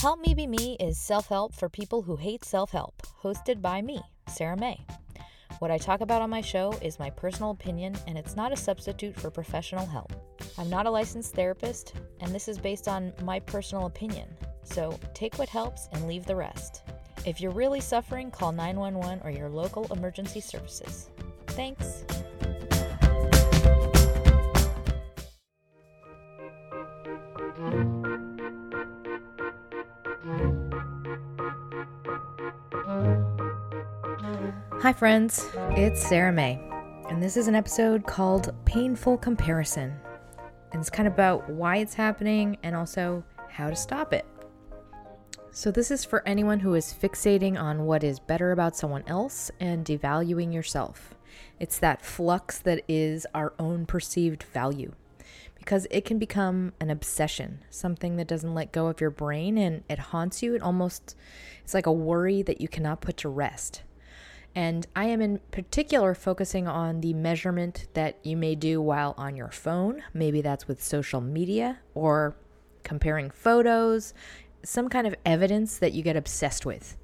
Help Me Be Me is self help for people who hate self help, hosted by me, Sarah May. What I talk about on my show is my personal opinion, and it's not a substitute for professional help. I'm not a licensed therapist, and this is based on my personal opinion. So take what helps and leave the rest. If you're really suffering, call 911 or your local emergency services. Thanks. Hi, friends. It's Sarah May, and this is an episode called Painful Comparison. And it's kind of about why it's happening and also how to stop it. So, this is for anyone who is fixating on what is better about someone else and devaluing yourself. It's that flux that is our own perceived value because it can become an obsession, something that doesn't let go of your brain and it haunts you. It almost, it's like a worry that you cannot put to rest. And I am in particular focusing on the measurement that you may do while on your phone. Maybe that's with social media or comparing photos, some kind of evidence that you get obsessed with.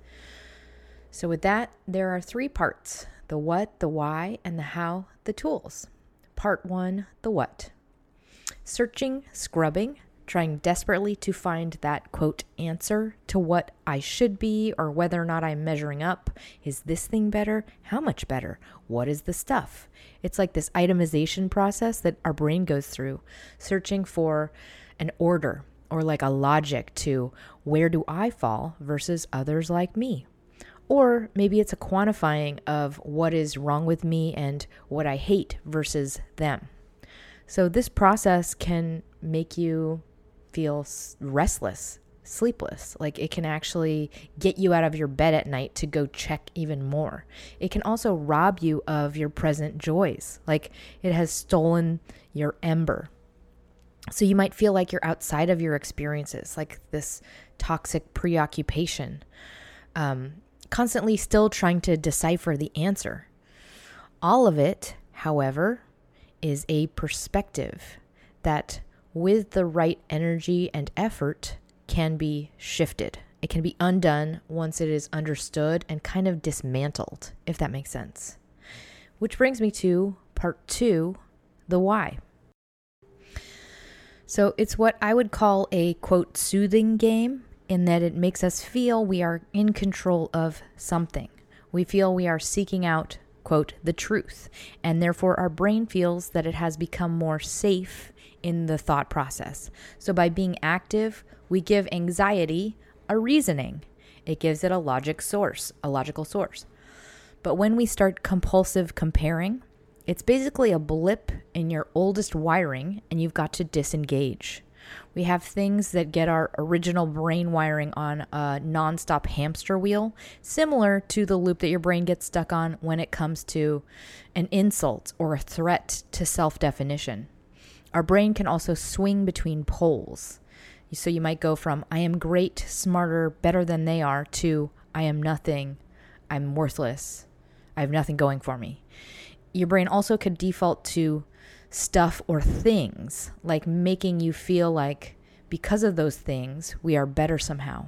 So, with that, there are three parts the what, the why, and the how, the tools. Part one the what. Searching, scrubbing, trying desperately to find that quote answer to what I should be or whether or not I'm measuring up. Is this thing better? How much better? What is the stuff? It's like this itemization process that our brain goes through, searching for an order or like a logic to where do I fall versus others like me. Or maybe it's a quantifying of what is wrong with me and what I hate versus them. So, this process can make you feel restless, sleepless. Like it can actually get you out of your bed at night to go check even more. It can also rob you of your present joys. Like it has stolen your ember. So you might feel like you're outside of your experiences, like this toxic preoccupation, um, constantly still trying to decipher the answer. All of it, however, is a perspective that with the right energy and effort, can be shifted. It can be undone once it is understood and kind of dismantled, if that makes sense. Which brings me to part two the why. So it's what I would call a quote soothing game in that it makes us feel we are in control of something. We feel we are seeking out quote the truth and therefore our brain feels that it has become more safe in the thought process. So by being active, we give anxiety a reasoning. It gives it a logic source, a logical source. But when we start compulsive comparing, it's basically a blip in your oldest wiring and you've got to disengage. We have things that get our original brain wiring on a nonstop hamster wheel, similar to the loop that your brain gets stuck on when it comes to an insult or a threat to self definition. Our brain can also swing between poles. So you might go from I am great, smarter, better than they are to I am nothing, I'm worthless, I have nothing going for me. Your brain also could default to stuff or things, like making you feel like because of those things, we are better somehow.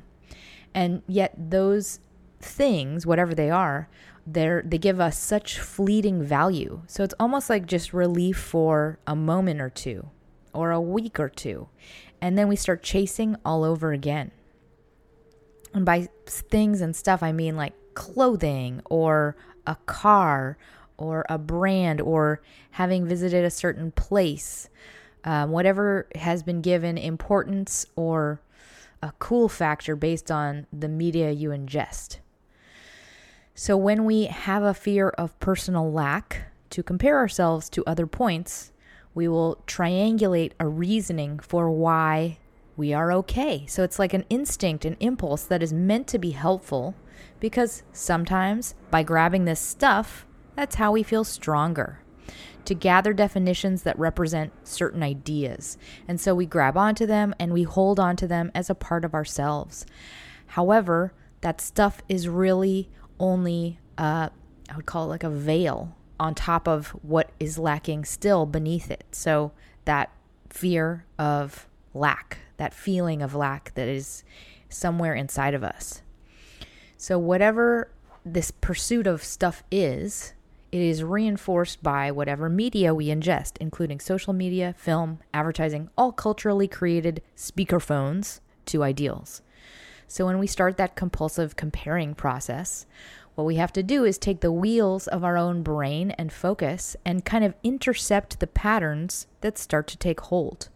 And yet, those things, whatever they are, they they give us such fleeting value. So it's almost like just relief for a moment or two or a week or two. And then we start chasing all over again. And by things and stuff, I mean like clothing or a car or a brand or having visited a certain place. Um, whatever has been given importance or a cool factor based on the media you ingest. So, when we have a fear of personal lack to compare ourselves to other points, we will triangulate a reasoning for why we are okay. So it's like an instinct, an impulse that is meant to be helpful because sometimes by grabbing this stuff, that's how we feel stronger. To gather definitions that represent certain ideas. And so we grab onto them and we hold onto them as a part of ourselves. However, that stuff is really only, uh, I would call it like a veil on top of what is lacking still beneath it. So that fear of lack, that feeling of lack that is somewhere inside of us. So, whatever this pursuit of stuff is, it is reinforced by whatever media we ingest, including social media, film, advertising, all culturally created speakerphones to ideals. So, when we start that compulsive comparing process, what we have to do is take the wheels of our own brain and focus and kind of intercept the patterns that start to take hold.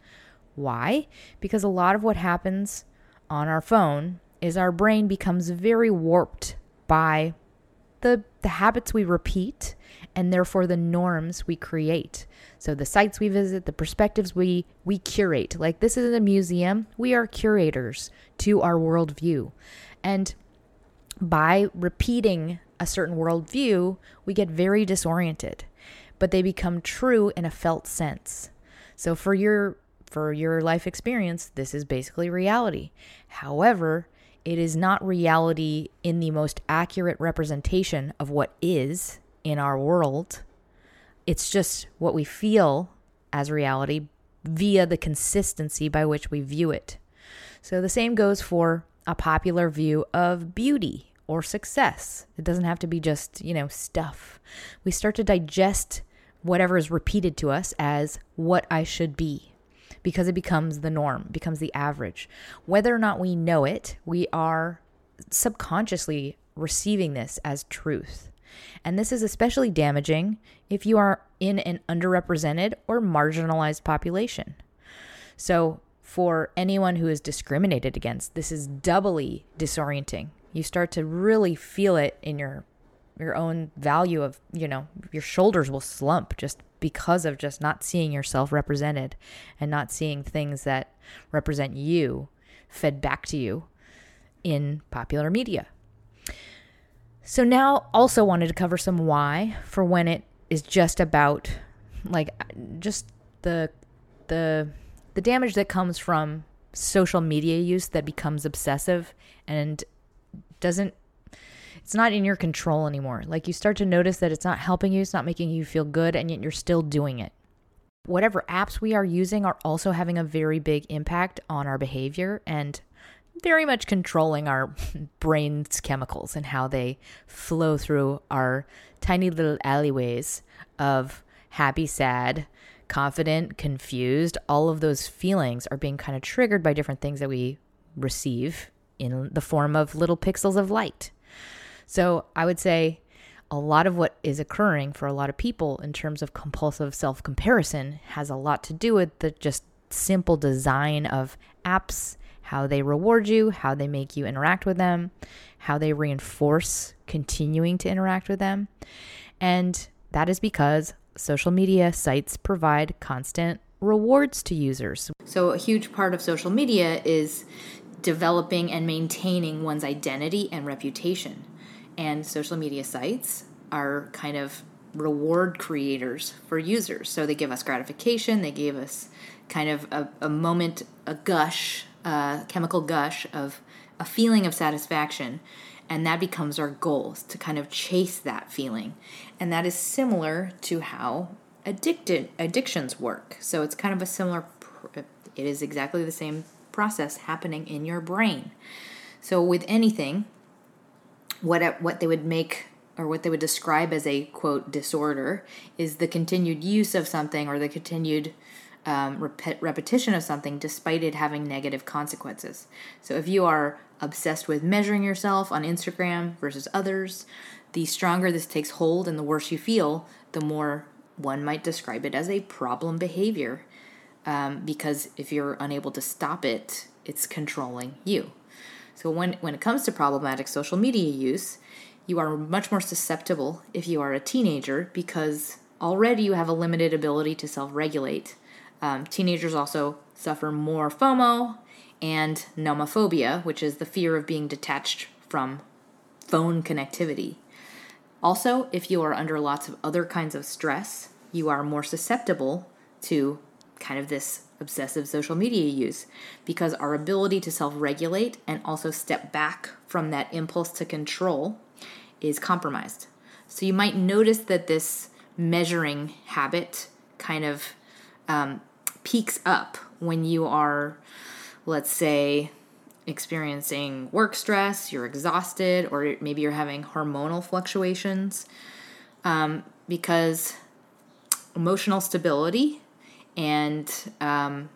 Why? Because a lot of what happens on our phone is our brain becomes very warped by the the habits we repeat and therefore the norms we create. So the sites we visit, the perspectives we we curate. Like this is a museum, we are curators to our worldview. And by repeating a certain worldview, we get very disoriented, but they become true in a felt sense. So for your for your life experience, this is basically reality. However, it is not reality in the most accurate representation of what is in our world. It's just what we feel as reality via the consistency by which we view it. So the same goes for a popular view of beauty or success. It doesn't have to be just, you know, stuff. We start to digest whatever is repeated to us as what I should be because it becomes the norm, becomes the average. Whether or not we know it, we are subconsciously receiving this as truth. And this is especially damaging if you are in an underrepresented or marginalized population. So, for anyone who is discriminated against, this is doubly disorienting. You start to really feel it in your your own value of, you know, your shoulders will slump just because of just not seeing yourself represented and not seeing things that represent you fed back to you in popular media. So now also wanted to cover some why for when it is just about like just the the the damage that comes from social media use that becomes obsessive and doesn't it's not in your control anymore. Like you start to notice that it's not helping you, it's not making you feel good, and yet you're still doing it. Whatever apps we are using are also having a very big impact on our behavior and very much controlling our brain's chemicals and how they flow through our tiny little alleyways of happy, sad, confident, confused. All of those feelings are being kind of triggered by different things that we receive in the form of little pixels of light. So I would say a lot of what is occurring for a lot of people in terms of compulsive self comparison has a lot to do with the just simple design of apps, how they reward you, how they make you interact with them, how they reinforce continuing to interact with them. And that is because social media sites provide constant rewards to users. So, a huge part of social media is developing and maintaining one's identity and reputation and social media sites are kind of reward creators for users. So they give us gratification, they gave us kind of a, a moment, a gush, a chemical gush of a feeling of satisfaction. And that becomes our goal to kind of chase that feeling. And that is similar to how addicted addictions work. So it's kind of a similar it is exactly the same process happening in your brain. So with anything, what what they would make or what they would describe as a quote disorder is the continued use of something or the continued um, rep- repetition of something despite it having negative consequences. So if you are obsessed with measuring yourself on Instagram versus others, the stronger this takes hold and the worse you feel, the more one might describe it as a problem behavior. Um, because if you're unable to stop it, it's controlling you. So when when it comes to problematic social media use, you are much more susceptible if you are a teenager because already you have a limited ability to self-regulate. Um, teenagers also suffer more FOMO and nomophobia, which is the fear of being detached from phone connectivity. Also, if you are under lots of other kinds of stress, you are more susceptible to kind of this obsessive social media use because our ability to self regulate and also step back from that impulse to control is compromised. So you might notice that this measuring habit kind of um, peaks up when you are, let's say, experiencing work stress, you're exhausted, or maybe you're having hormonal fluctuations. Um, because emotional stability and um,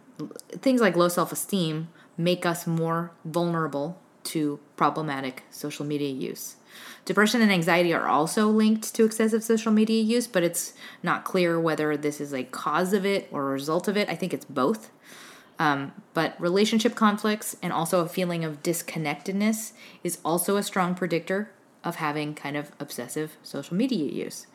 things like low self esteem make us more vulnerable to problematic social media use. Depression and anxiety are also linked to excessive social media use, but it's not clear whether this is a cause of it or a result of it. I think it's both. Um, but relationship conflicts and also a feeling of disconnectedness is also a strong predictor of having kind of obsessive social media use.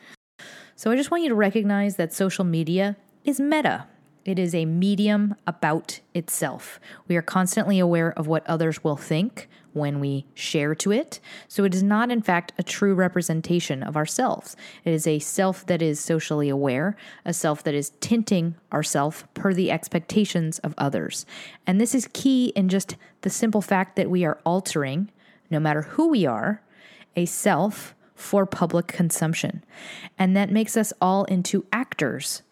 So I just want you to recognize that social media is meta. It is a medium about itself. We are constantly aware of what others will think when we share to it. So it is not, in fact, a true representation of ourselves. It is a self that is socially aware, a self that is tinting ourself per the expectations of others. And this is key in just the simple fact that we are altering, no matter who we are, a self for public consumption. And that makes us all into actors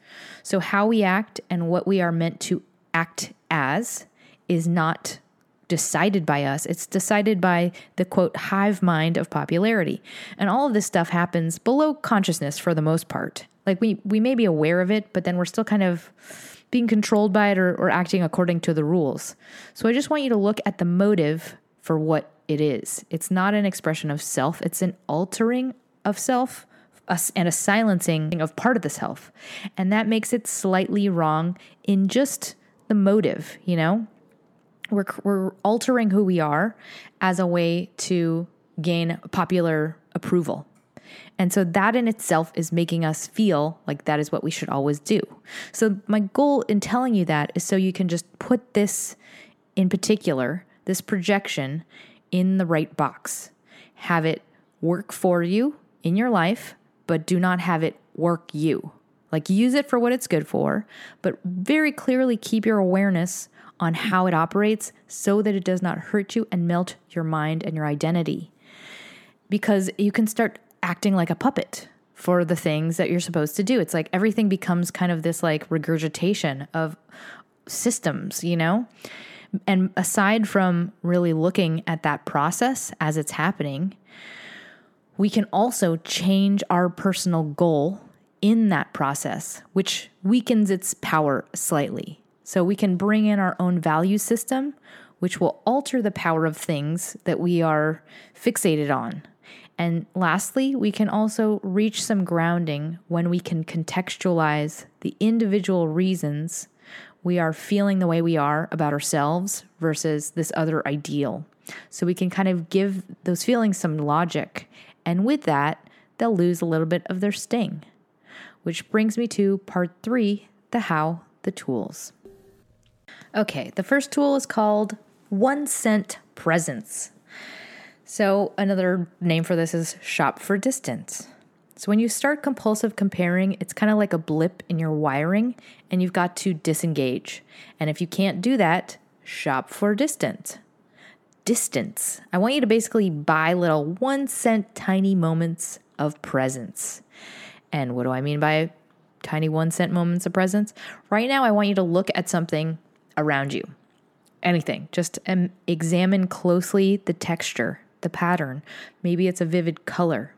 so, how we act and what we are meant to act as is not decided by us. It's decided by the quote hive mind of popularity. And all of this stuff happens below consciousness for the most part. Like we we may be aware of it, but then we're still kind of being controlled by it or, or acting according to the rules. So I just want you to look at the motive for what it is. It's not an expression of self, it's an altering of self and a silencing of part of the self. And that makes it slightly wrong in just the motive, you know? We're, we're altering who we are as a way to gain popular approval. And so that in itself is making us feel like that is what we should always do. So, my goal in telling you that is so you can just put this in particular, this projection, in the right box. Have it work for you in your life but do not have it work you. Like use it for what it's good for, but very clearly keep your awareness on how it operates so that it does not hurt you and melt your mind and your identity. Because you can start acting like a puppet for the things that you're supposed to do. It's like everything becomes kind of this like regurgitation of systems, you know? And aside from really looking at that process as it's happening, we can also change our personal goal in that process, which weakens its power slightly. So we can bring in our own value system, which will alter the power of things that we are fixated on. And lastly, we can also reach some grounding when we can contextualize the individual reasons we are feeling the way we are about ourselves versus this other ideal. So we can kind of give those feelings some logic and with that, they'll lose a little bit of their sting. Which brings me to part three the how, the tools. Okay, the first tool is called One Cent Presence. So, another name for this is shop for distance. So, when you start compulsive comparing, it's kind of like a blip in your wiring, and you've got to disengage. And if you can't do that, shop for distance distance. I want you to basically buy little one cent tiny moments of presence. And what do I mean by tiny one cent moments of presence? Right now, I want you to look at something around you. Anything. Just um, examine closely the texture, the pattern. Maybe it's a vivid color.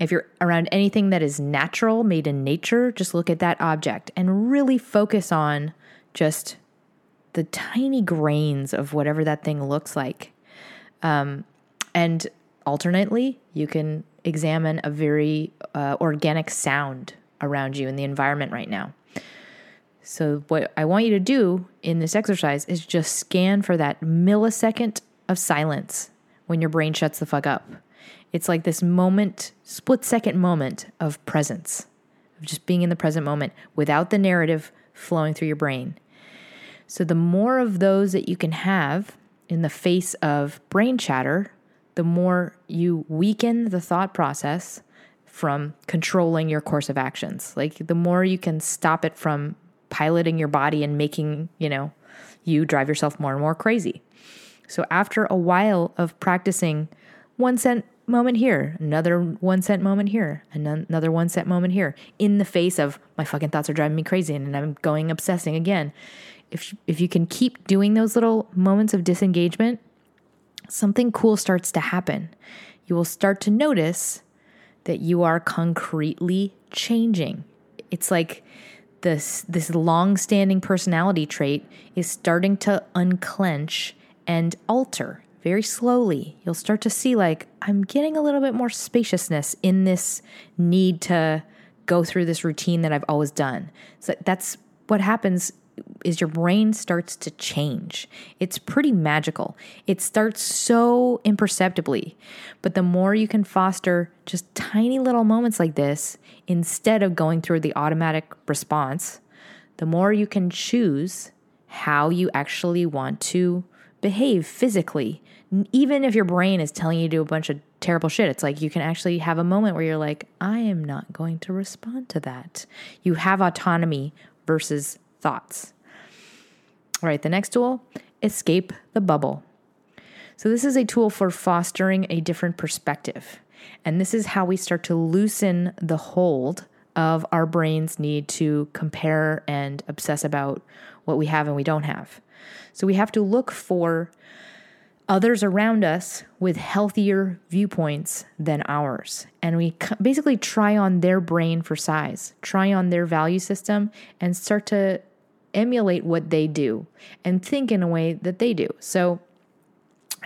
If you're around anything that is natural, made in nature, just look at that object and really focus on just the tiny grains of whatever that thing looks like. Um, and alternately, you can examine a very uh, organic sound around you in the environment right now. So, what I want you to do in this exercise is just scan for that millisecond of silence when your brain shuts the fuck up. It's like this moment, split second moment of presence, of just being in the present moment without the narrative flowing through your brain. So, the more of those that you can have in the face of brain chatter, the more you weaken the thought process from controlling your course of actions. Like, the more you can stop it from piloting your body and making, you know, you drive yourself more and more crazy. So, after a while of practicing one cent moment here, another one cent moment here, another one cent moment here, in the face of my fucking thoughts are driving me crazy and I'm going obsessing again. If if you can keep doing those little moments of disengagement, something cool starts to happen. You will start to notice that you are concretely changing. It's like this this long-standing personality trait is starting to unclench and alter very slowly, you'll start to see like, I'm getting a little bit more spaciousness in this need to go through this routine that I've always done. So that's what happens is your brain starts to change. It's pretty magical. It starts so imperceptibly. But the more you can foster just tiny little moments like this instead of going through the automatic response, the more you can choose how you actually want to behave physically even if your brain is telling you to do a bunch of terrible shit, it's like you can actually have a moment where you're like, I am not going to respond to that. You have autonomy versus thoughts. All right, the next tool escape the bubble. So, this is a tool for fostering a different perspective. And this is how we start to loosen the hold of our brain's need to compare and obsess about what we have and we don't have. So, we have to look for others around us with healthier viewpoints than ours. And we basically try on their brain for size, try on their value system, and start to emulate what they do and think in a way that they do. So,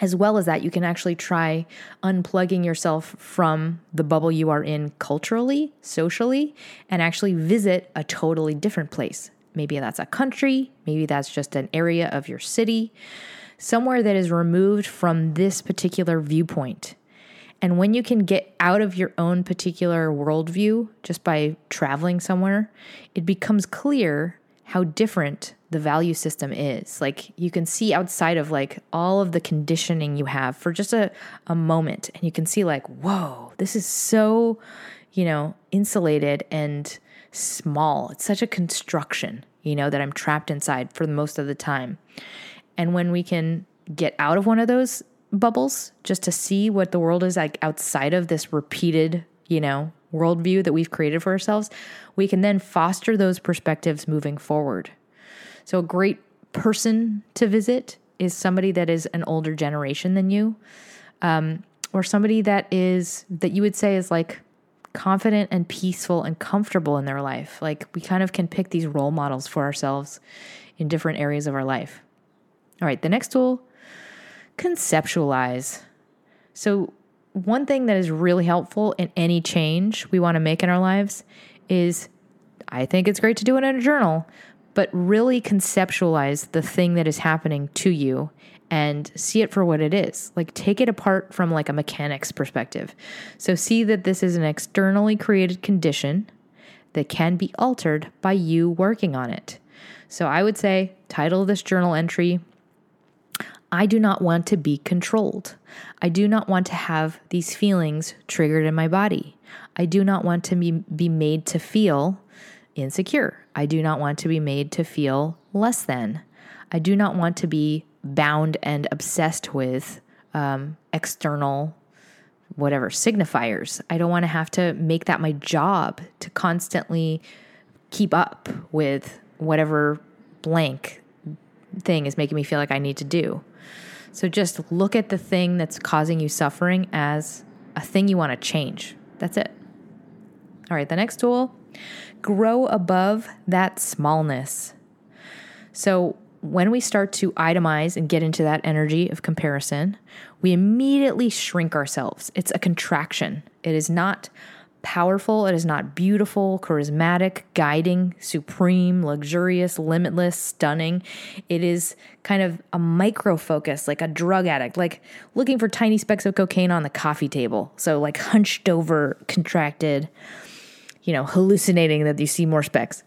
as well as that, you can actually try unplugging yourself from the bubble you are in culturally, socially, and actually visit a totally different place. Maybe that's a country, maybe that's just an area of your city somewhere that is removed from this particular viewpoint. And when you can get out of your own particular worldview just by traveling somewhere, it becomes clear how different the value system is. Like you can see outside of like all of the conditioning you have for just a, a moment, and you can see, like, whoa, this is so, you know, insulated and small. It's such a construction, you know, that I'm trapped inside for most of the time. And when we can get out of one of those bubbles just to see what the world is like outside of this repeated, you know, worldview that we've created for ourselves, we can then foster those perspectives moving forward. So, a great person to visit is somebody that is an older generation than you, um, or somebody that is that you would say is like confident and peaceful and comfortable in their life. Like we kind of can pick these role models for ourselves in different areas of our life. All right, the next tool conceptualize. So, one thing that is really helpful in any change we want to make in our lives is I think it's great to do it in a journal, but really conceptualize the thing that is happening to you and see it for what it is. Like take it apart from like a mechanics perspective. So see that this is an externally created condition that can be altered by you working on it. So I would say title this journal entry I do not want to be controlled. I do not want to have these feelings triggered in my body. I do not want to be, be made to feel insecure. I do not want to be made to feel less than. I do not want to be bound and obsessed with um, external whatever signifiers. I don't want to have to make that my job to constantly keep up with whatever blank thing is making me feel like I need to do. So just look at the thing that's causing you suffering as a thing you want to change. That's it. All right, the next tool grow above that smallness. So when we start to itemize and get into that energy of comparison, we immediately shrink ourselves. It's a contraction. It is not powerful, it is not beautiful, charismatic, guiding, supreme, luxurious, limitless, stunning. It is kind of a micro focus, like a drug addict, like looking for tiny specks of cocaine on the coffee table. So, like hunched over, contracted, you know, hallucinating that you see more specks.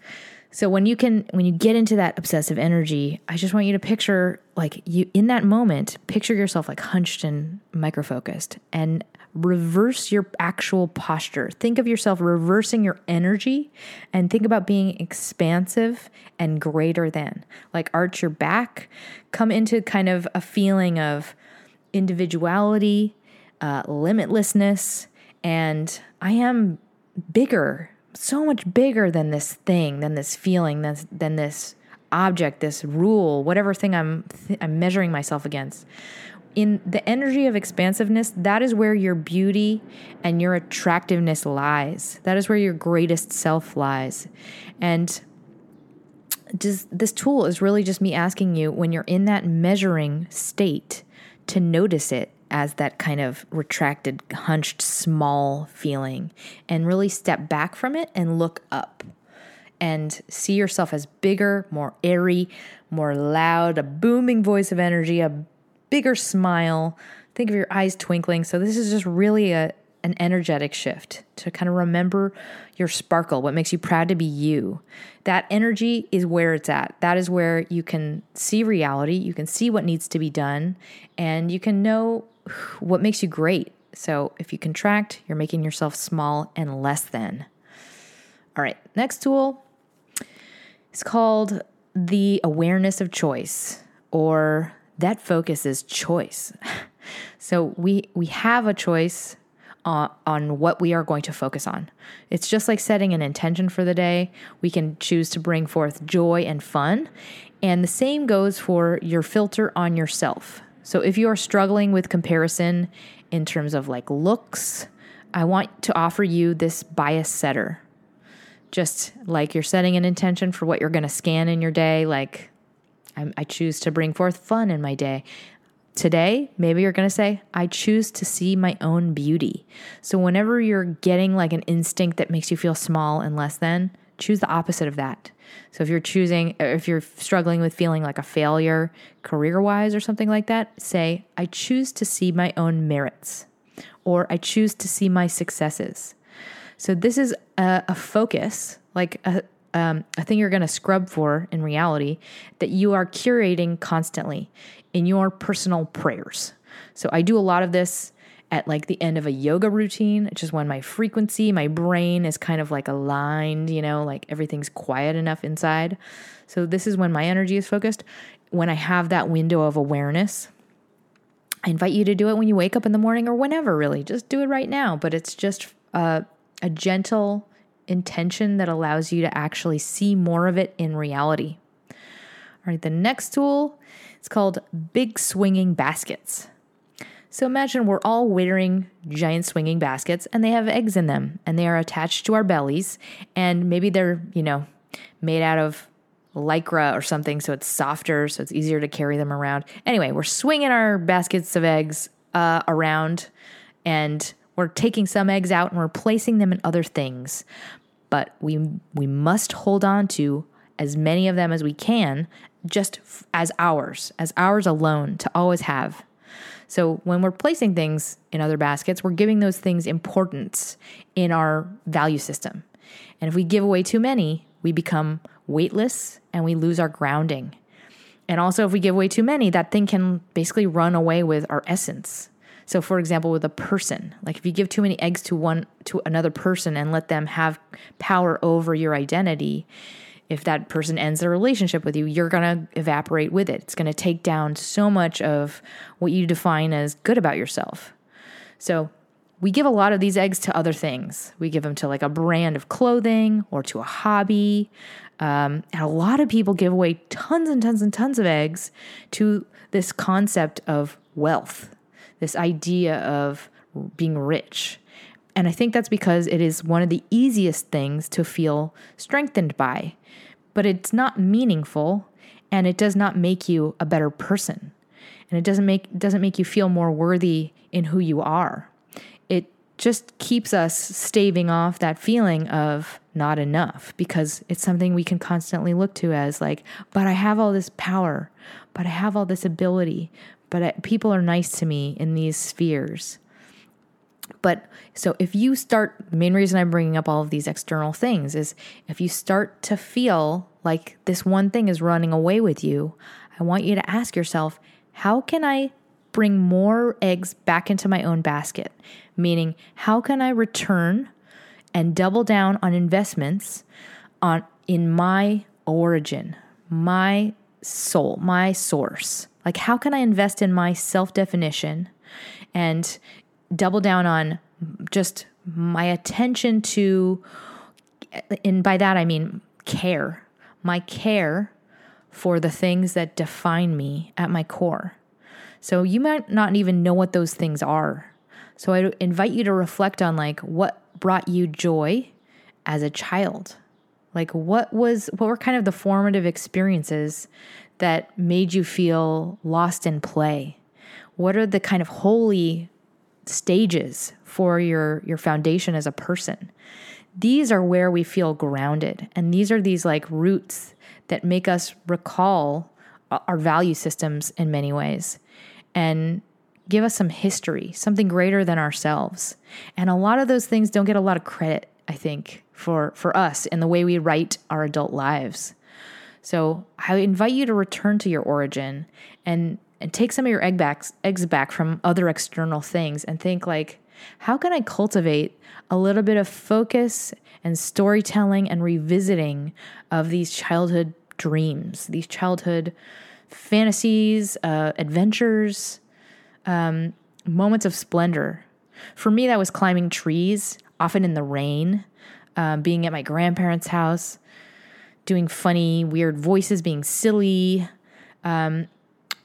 So when you can when you get into that obsessive energy, I just want you to picture like you in that moment, picture yourself like hunched and microfocused and reverse your actual posture. Think of yourself reversing your energy and think about being expansive and greater than. Like arch your back, come into kind of a feeling of individuality, uh, limitlessness, and I am bigger so much bigger than this thing, than this feeling, than, than this object, this rule, whatever thing I'm th- I'm measuring myself against. In the energy of expansiveness, that is where your beauty and your attractiveness lies. That is where your greatest self lies. And this tool is really just me asking you when you're in that measuring state to notice it as that kind of retracted, hunched, small feeling and really step back from it and look up and see yourself as bigger, more airy, more loud, a booming voice of energy, a bigger smile. Think of your eyes twinkling. So, this is just really a, an energetic shift to kind of remember your sparkle, what makes you proud to be you. That energy is where it's at. That is where you can see reality, you can see what needs to be done, and you can know what makes you great. So if you contract, you're making yourself small and less than. All right, next tool is called the awareness of choice, or that focus is choice. so we we have a choice uh, on what we are going to focus on. It's just like setting an intention for the day. We can choose to bring forth joy and fun. And the same goes for your filter on yourself. So if you are struggling with comparison in terms of like looks, I want to offer you this bias setter. Just like you're setting an intention for what you're going to scan in your day, like I, I choose to bring forth fun in my day. Today, maybe you're going to say, I choose to see my own beauty. So, whenever you're getting like an instinct that makes you feel small and less than, choose the opposite of that. So if you're choosing, if you're struggling with feeling like a failure career wise or something like that, say, I choose to see my own merits or I choose to see my successes. So this is a, a focus, like a, um, a thing you're going to scrub for in reality that you are curating constantly in your personal prayers. So I do a lot of this at like the end of a yoga routine, which is when my frequency, my brain is kind of like aligned, you know, like everything's quiet enough inside. So this is when my energy is focused. When I have that window of awareness, I invite you to do it when you wake up in the morning or whenever, really. Just do it right now. But it's just a, a gentle intention that allows you to actually see more of it in reality. All right, the next tool is called Big Swinging Baskets. So imagine we're all wearing giant swinging baskets and they have eggs in them and they are attached to our bellies and maybe they're, you know, made out of lycra or something so it's softer so it's easier to carry them around. Anyway, we're swinging our baskets of eggs uh, around and we're taking some eggs out and we're placing them in other things. But we we must hold on to as many of them as we can just f- as ours, as ours alone to always have so when we're placing things in other baskets, we're giving those things importance in our value system. And if we give away too many, we become weightless and we lose our grounding. And also, if we give away too many, that thing can basically run away with our essence. So, for example, with a person, like if you give too many eggs to one to another person and let them have power over your identity, if that person ends their relationship with you, you're going to evaporate with it. It's going to take down so much of what you define as good about yourself. So, we give a lot of these eggs to other things. We give them to like a brand of clothing or to a hobby. Um, and a lot of people give away tons and tons and tons of eggs to this concept of wealth, this idea of being rich. And I think that's because it is one of the easiest things to feel strengthened by but it's not meaningful and it does not make you a better person. And it doesn't make doesn't make you feel more worthy in who you are. It just keeps us staving off that feeling of not enough because it's something we can constantly look to as like, but I have all this power, but I have all this ability, but I, people are nice to me in these spheres. But so if you start, the main reason I'm bringing up all of these external things is if you start to feel like this one thing is running away with you, I want you to ask yourself, how can I bring more eggs back into my own basket? Meaning, how can I return and double down on investments on in my origin, my soul, my source? Like how can I invest in my self-definition and double down on just my attention to and by that I mean care. My care for the things that define me at my core. So you might not even know what those things are. So I invite you to reflect on like what brought you joy as a child. Like what was what were kind of the formative experiences that made you feel lost in play? What are the kind of holy stages for your your foundation as a person? These are where we feel grounded and these are these like roots that make us recall our value systems in many ways and give us some history, something greater than ourselves. And a lot of those things don't get a lot of credit, I think, for for us in the way we write our adult lives. So I invite you to return to your origin and and take some of your egg backs, eggs back from other external things and think like, how can I cultivate a little bit of focus and storytelling and revisiting of these childhood dreams, these childhood fantasies, uh, adventures, um, moments of splendor. For me, that was climbing trees, often in the rain, um, being at my grandparents' house, doing funny, weird voices, being silly. Um,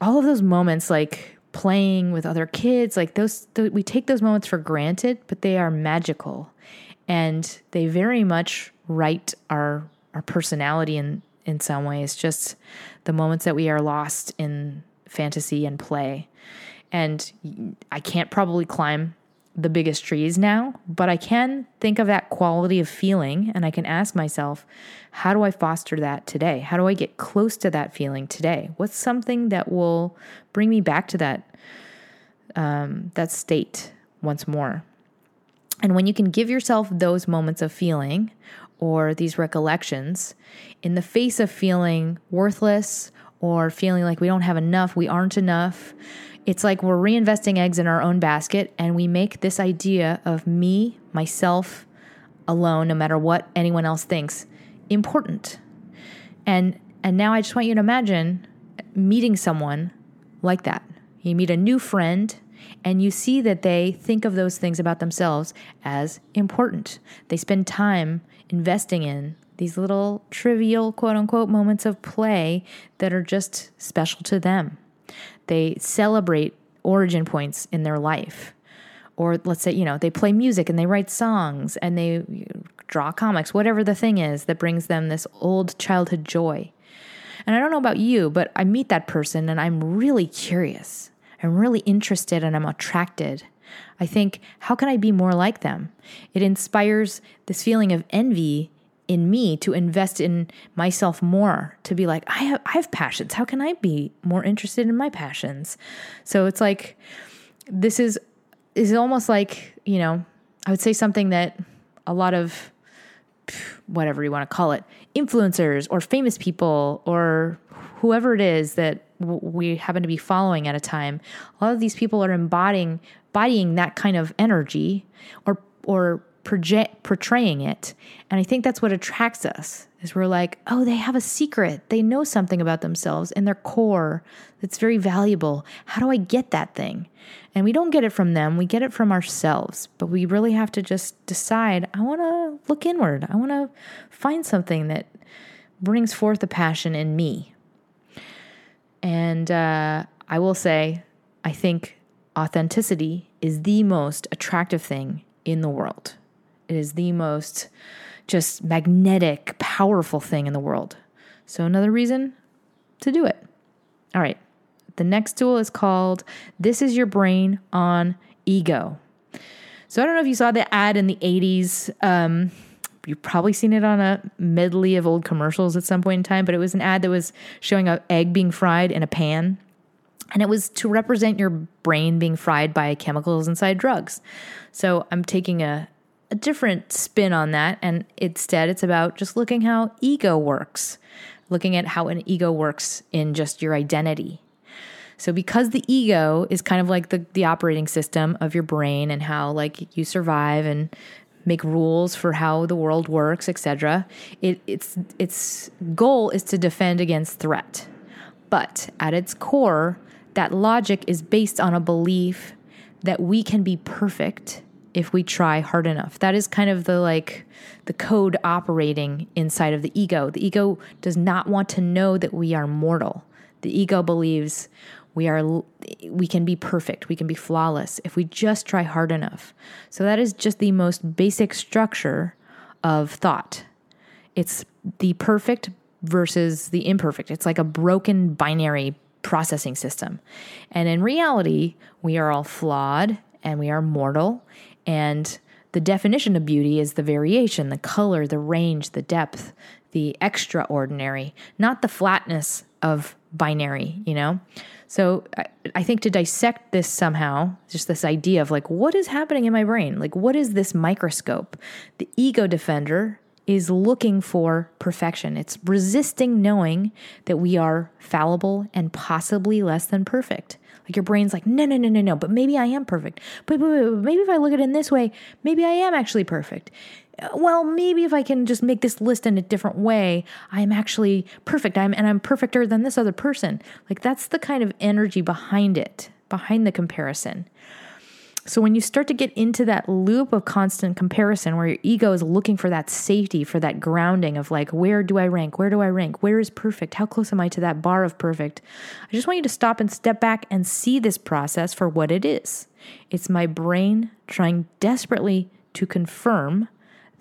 all of those moments, like playing with other kids, like those, th- we take those moments for granted, but they are magical, and they very much write our our personality in in some ways. Just the moments that we are lost in fantasy and play, and I can't probably climb the biggest trees now, but I can think of that quality of feeling and I can ask myself, how do I foster that today? How do I get close to that feeling today? What's something that will bring me back to that um, that state once more? And when you can give yourself those moments of feeling or these recollections in the face of feeling worthless or feeling like we don't have enough, we aren't enough, it's like we're reinvesting eggs in our own basket and we make this idea of me, myself, alone, no matter what anyone else thinks, important. And and now I just want you to imagine meeting someone like that. You meet a new friend and you see that they think of those things about themselves as important. They spend time investing in these little trivial quote unquote moments of play that are just special to them. They celebrate origin points in their life. Or let's say, you know, they play music and they write songs and they draw comics, whatever the thing is that brings them this old childhood joy. And I don't know about you, but I meet that person and I'm really curious. I'm really interested and I'm attracted. I think, how can I be more like them? It inspires this feeling of envy in me to invest in myself more to be like I have I have passions. How can I be more interested in my passions? So it's like this is is almost like you know I would say something that a lot of whatever you want to call it influencers or famous people or whoever it is that we happen to be following at a time a lot of these people are embodying embodying that kind of energy or or project, portraying it. And I think that's what attracts us is we're like, oh, they have a secret. They know something about themselves in their core that's very valuable. How do I get that thing? And we don't get it from them, we get it from ourselves. But we really have to just decide I want to look inward. I want to find something that brings forth a passion in me. And uh, I will say, I think authenticity is the most attractive thing in the world. It is the most just magnetic, powerful thing in the world. So, another reason to do it. All right. The next tool is called This is Your Brain on Ego. So, I don't know if you saw the ad in the 80s. Um, you've probably seen it on a medley of old commercials at some point in time, but it was an ad that was showing an egg being fried in a pan. And it was to represent your brain being fried by chemicals inside drugs. So I'm taking a, a different spin on that. And instead, it's about just looking how ego works, looking at how an ego works in just your identity. So because the ego is kind of like the, the operating system of your brain and how like you survive and make rules for how the world works, etc. It, its its goal is to defend against threat. But at its core, that logic is based on a belief that we can be perfect if we try hard enough. That is kind of the like the code operating inside of the ego. The ego does not want to know that we are mortal. The ego believes we are we can be perfect, we can be flawless if we just try hard enough. So that is just the most basic structure of thought. It's the perfect versus the imperfect. It's like a broken binary processing system. And in reality, we are all flawed and we are mortal and the definition of beauty is the variation, the color, the range, the depth, the extraordinary, not the flatness of binary, you know? So I, I, think to dissect this somehow, just this idea of like, what is happening in my brain? Like, what is this microscope? The ego defender is looking for perfection. It's resisting knowing that we are fallible and possibly less than perfect. Like your brain's like, no, no, no, no, no, but maybe I am perfect. But, but, but maybe if I look at it in this way, maybe I am actually perfect. Uh, well, maybe if I can just make this list in a different way, I'm actually perfect. I'm and I'm perfecter than this other person. Like that's the kind of energy behind it, behind the comparison. So when you start to get into that loop of constant comparison where your ego is looking for that safety, for that grounding of like, where do I rank? Where do I rank? Where is perfect? How close am I to that bar of perfect? I just want you to stop and step back and see this process for what it is. It's my brain trying desperately to confirm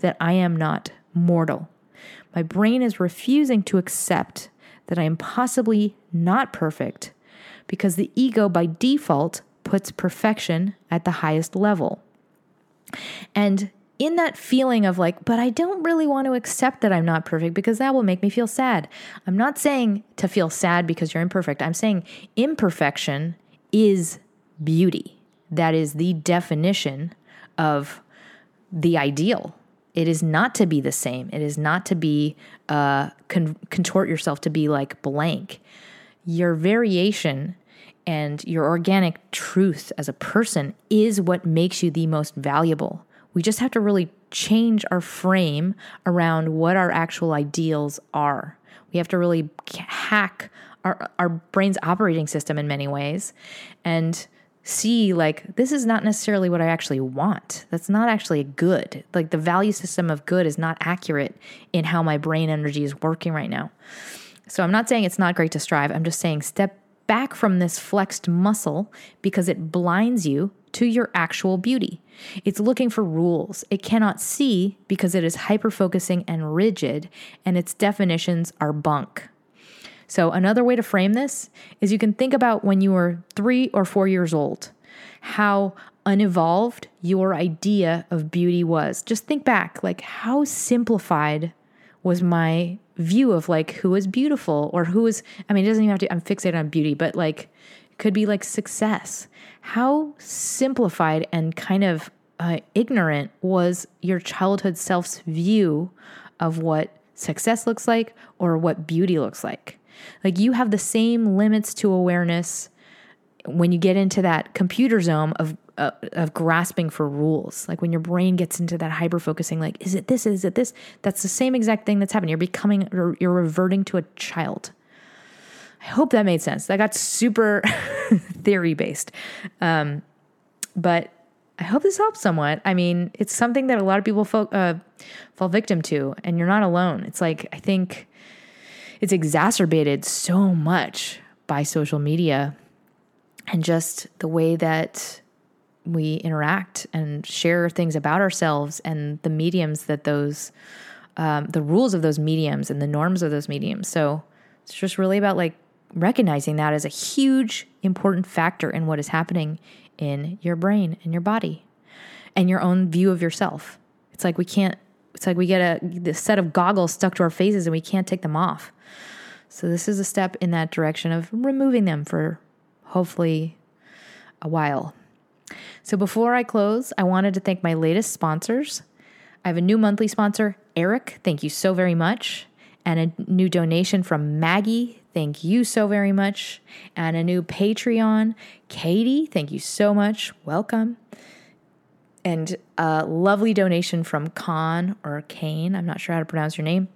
that I am not mortal. My brain is refusing to accept that I am possibly not perfect because the ego by default puts perfection at the highest level. And in that feeling of like, but I don't really want to accept that I'm not perfect because that will make me feel sad. I'm not saying to feel sad because you're imperfect. I'm saying imperfection is beauty. That is the definition of the ideal. It is not to be the same. It is not to be uh, con- contort yourself to be like blank. Your variation and your organic truth as a person is what makes you the most valuable. We just have to really change our frame around what our actual ideals are. We have to really hack our, our brain's operating system in many ways and see like this is not necessarily what I actually want. That's not actually good. Like the value system of good is not accurate in how my brain energy is working right now. So I'm not saying it's not great to strive. I'm just saying step back from this flexed muscle because it blinds you to your actual beauty. It's looking for rules. It cannot see because it is hyper focusing and rigid, and its definitions are bunk. So, another way to frame this is you can think about when you were three or four years old, how unevolved your idea of beauty was. Just think back, like how simplified was my view of like who is beautiful or who is I mean it doesn't even have to I'm fixated on beauty but like could be like success. How simplified and kind of uh, ignorant was your childhood self's view of what success looks like or what beauty looks like? Like you have the same limits to awareness when you get into that computer zone of uh, of grasping for rules. Like when your brain gets into that hyper focusing, like, is it this? Is it this? That's the same exact thing that's happening. You're becoming, you're reverting to a child. I hope that made sense. That got super theory based. Um, but I hope this helps somewhat. I mean, it's something that a lot of people fo- uh, fall victim to, and you're not alone. It's like, I think it's exacerbated so much by social media and just the way that we interact and share things about ourselves and the mediums that those um, the rules of those mediums and the norms of those mediums. So it's just really about like recognizing that as a huge important factor in what is happening in your brain and your body and your own view of yourself. It's like we can't it's like we get a this set of goggles stuck to our faces and we can't take them off. So this is a step in that direction of removing them for hopefully a while. So before I close, I wanted to thank my latest sponsors. I have a new monthly sponsor, Eric. Thank you so very much. And a new donation from Maggie. Thank you so very much. And a new Patreon, Katie. Thank you so much. Welcome. And a lovely donation from Khan or Kane. I'm not sure how to pronounce your name.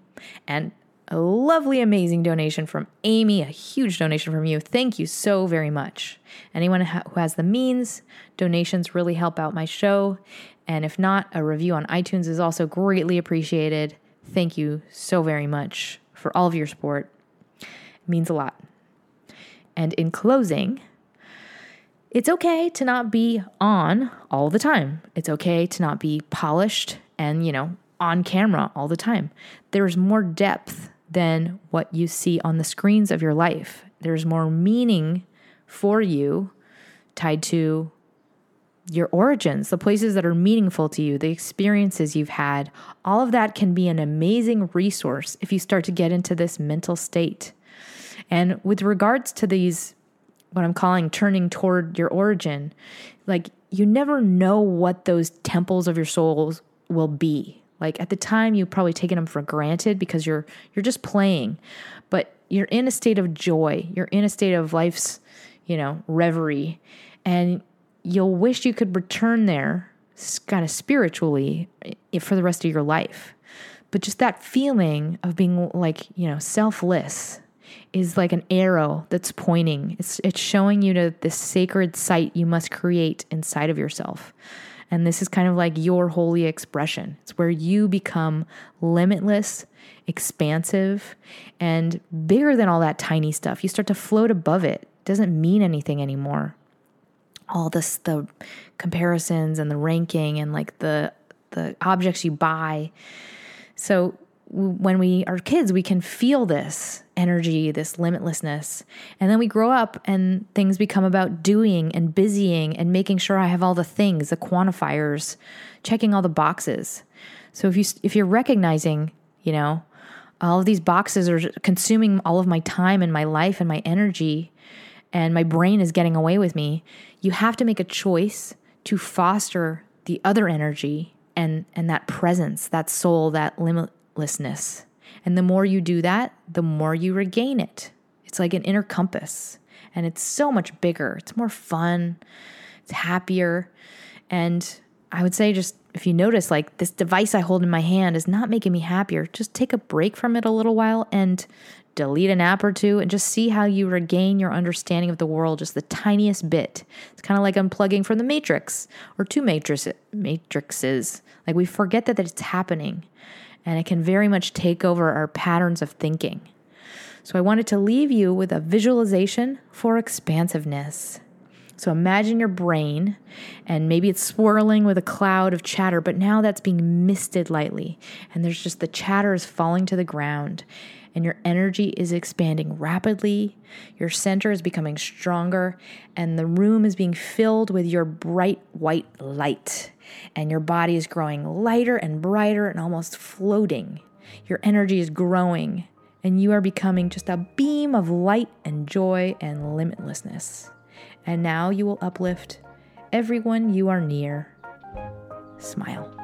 And a lovely, amazing donation from Amy, a huge donation from you. Thank you so very much. Anyone who has the means, donations really help out my show. And if not, a review on iTunes is also greatly appreciated. Thank you so very much for all of your support. It means a lot. And in closing, it's okay to not be on all the time. It's okay to not be polished and, you know, on camera all the time. There's more depth than what you see on the screens of your life. There's more meaning for you tied to your origins, the places that are meaningful to you, the experiences you've had. All of that can be an amazing resource if you start to get into this mental state. And with regards to these, what I'm calling turning toward your origin, like you never know what those temples of your souls will be. Like at the time, you've probably taken them for granted because you're you're just playing, but you're in a state of joy. You're in a state of life's, you know, reverie, and you'll wish you could return there, kind of spiritually, for the rest of your life. But just that feeling of being like you know selfless is like an arrow that's pointing. It's it's showing you to this sacred site you must create inside of yourself. And this is kind of like your holy expression. It's where you become limitless, expansive, and bigger than all that tiny stuff. You start to float above it. it doesn't mean anything anymore. All this, the comparisons and the ranking and like the the objects you buy. So when we are kids, we can feel this energy, this limitlessness. And then we grow up and things become about doing and busying and making sure I have all the things, the quantifiers, checking all the boxes. So if you if you're recognizing, you know, all of these boxes are consuming all of my time and my life and my energy and my brain is getting away with me, you have to make a choice to foster the other energy and and that presence, that soul, that limit limitlessness. And the more you do that, the more you regain it. It's like an inner compass, and it's so much bigger. It's more fun, it's happier. And I would say, just if you notice, like this device I hold in my hand is not making me happier, just take a break from it a little while and delete an app or two and just see how you regain your understanding of the world just the tiniest bit. It's kind of like unplugging from the matrix or two matrix, matrices. Like we forget that, that it's happening and it can very much take over our patterns of thinking. So, I wanted to leave you with a visualization for expansiveness. So, imagine your brain, and maybe it's swirling with a cloud of chatter, but now that's being misted lightly, and there's just the chatter is falling to the ground, and your energy is expanding rapidly. Your center is becoming stronger, and the room is being filled with your bright white light and your body is growing lighter and brighter and almost floating. Your energy is growing, and you are becoming just a beam of light and joy and limitlessness. And now you will uplift everyone you are near. Smile.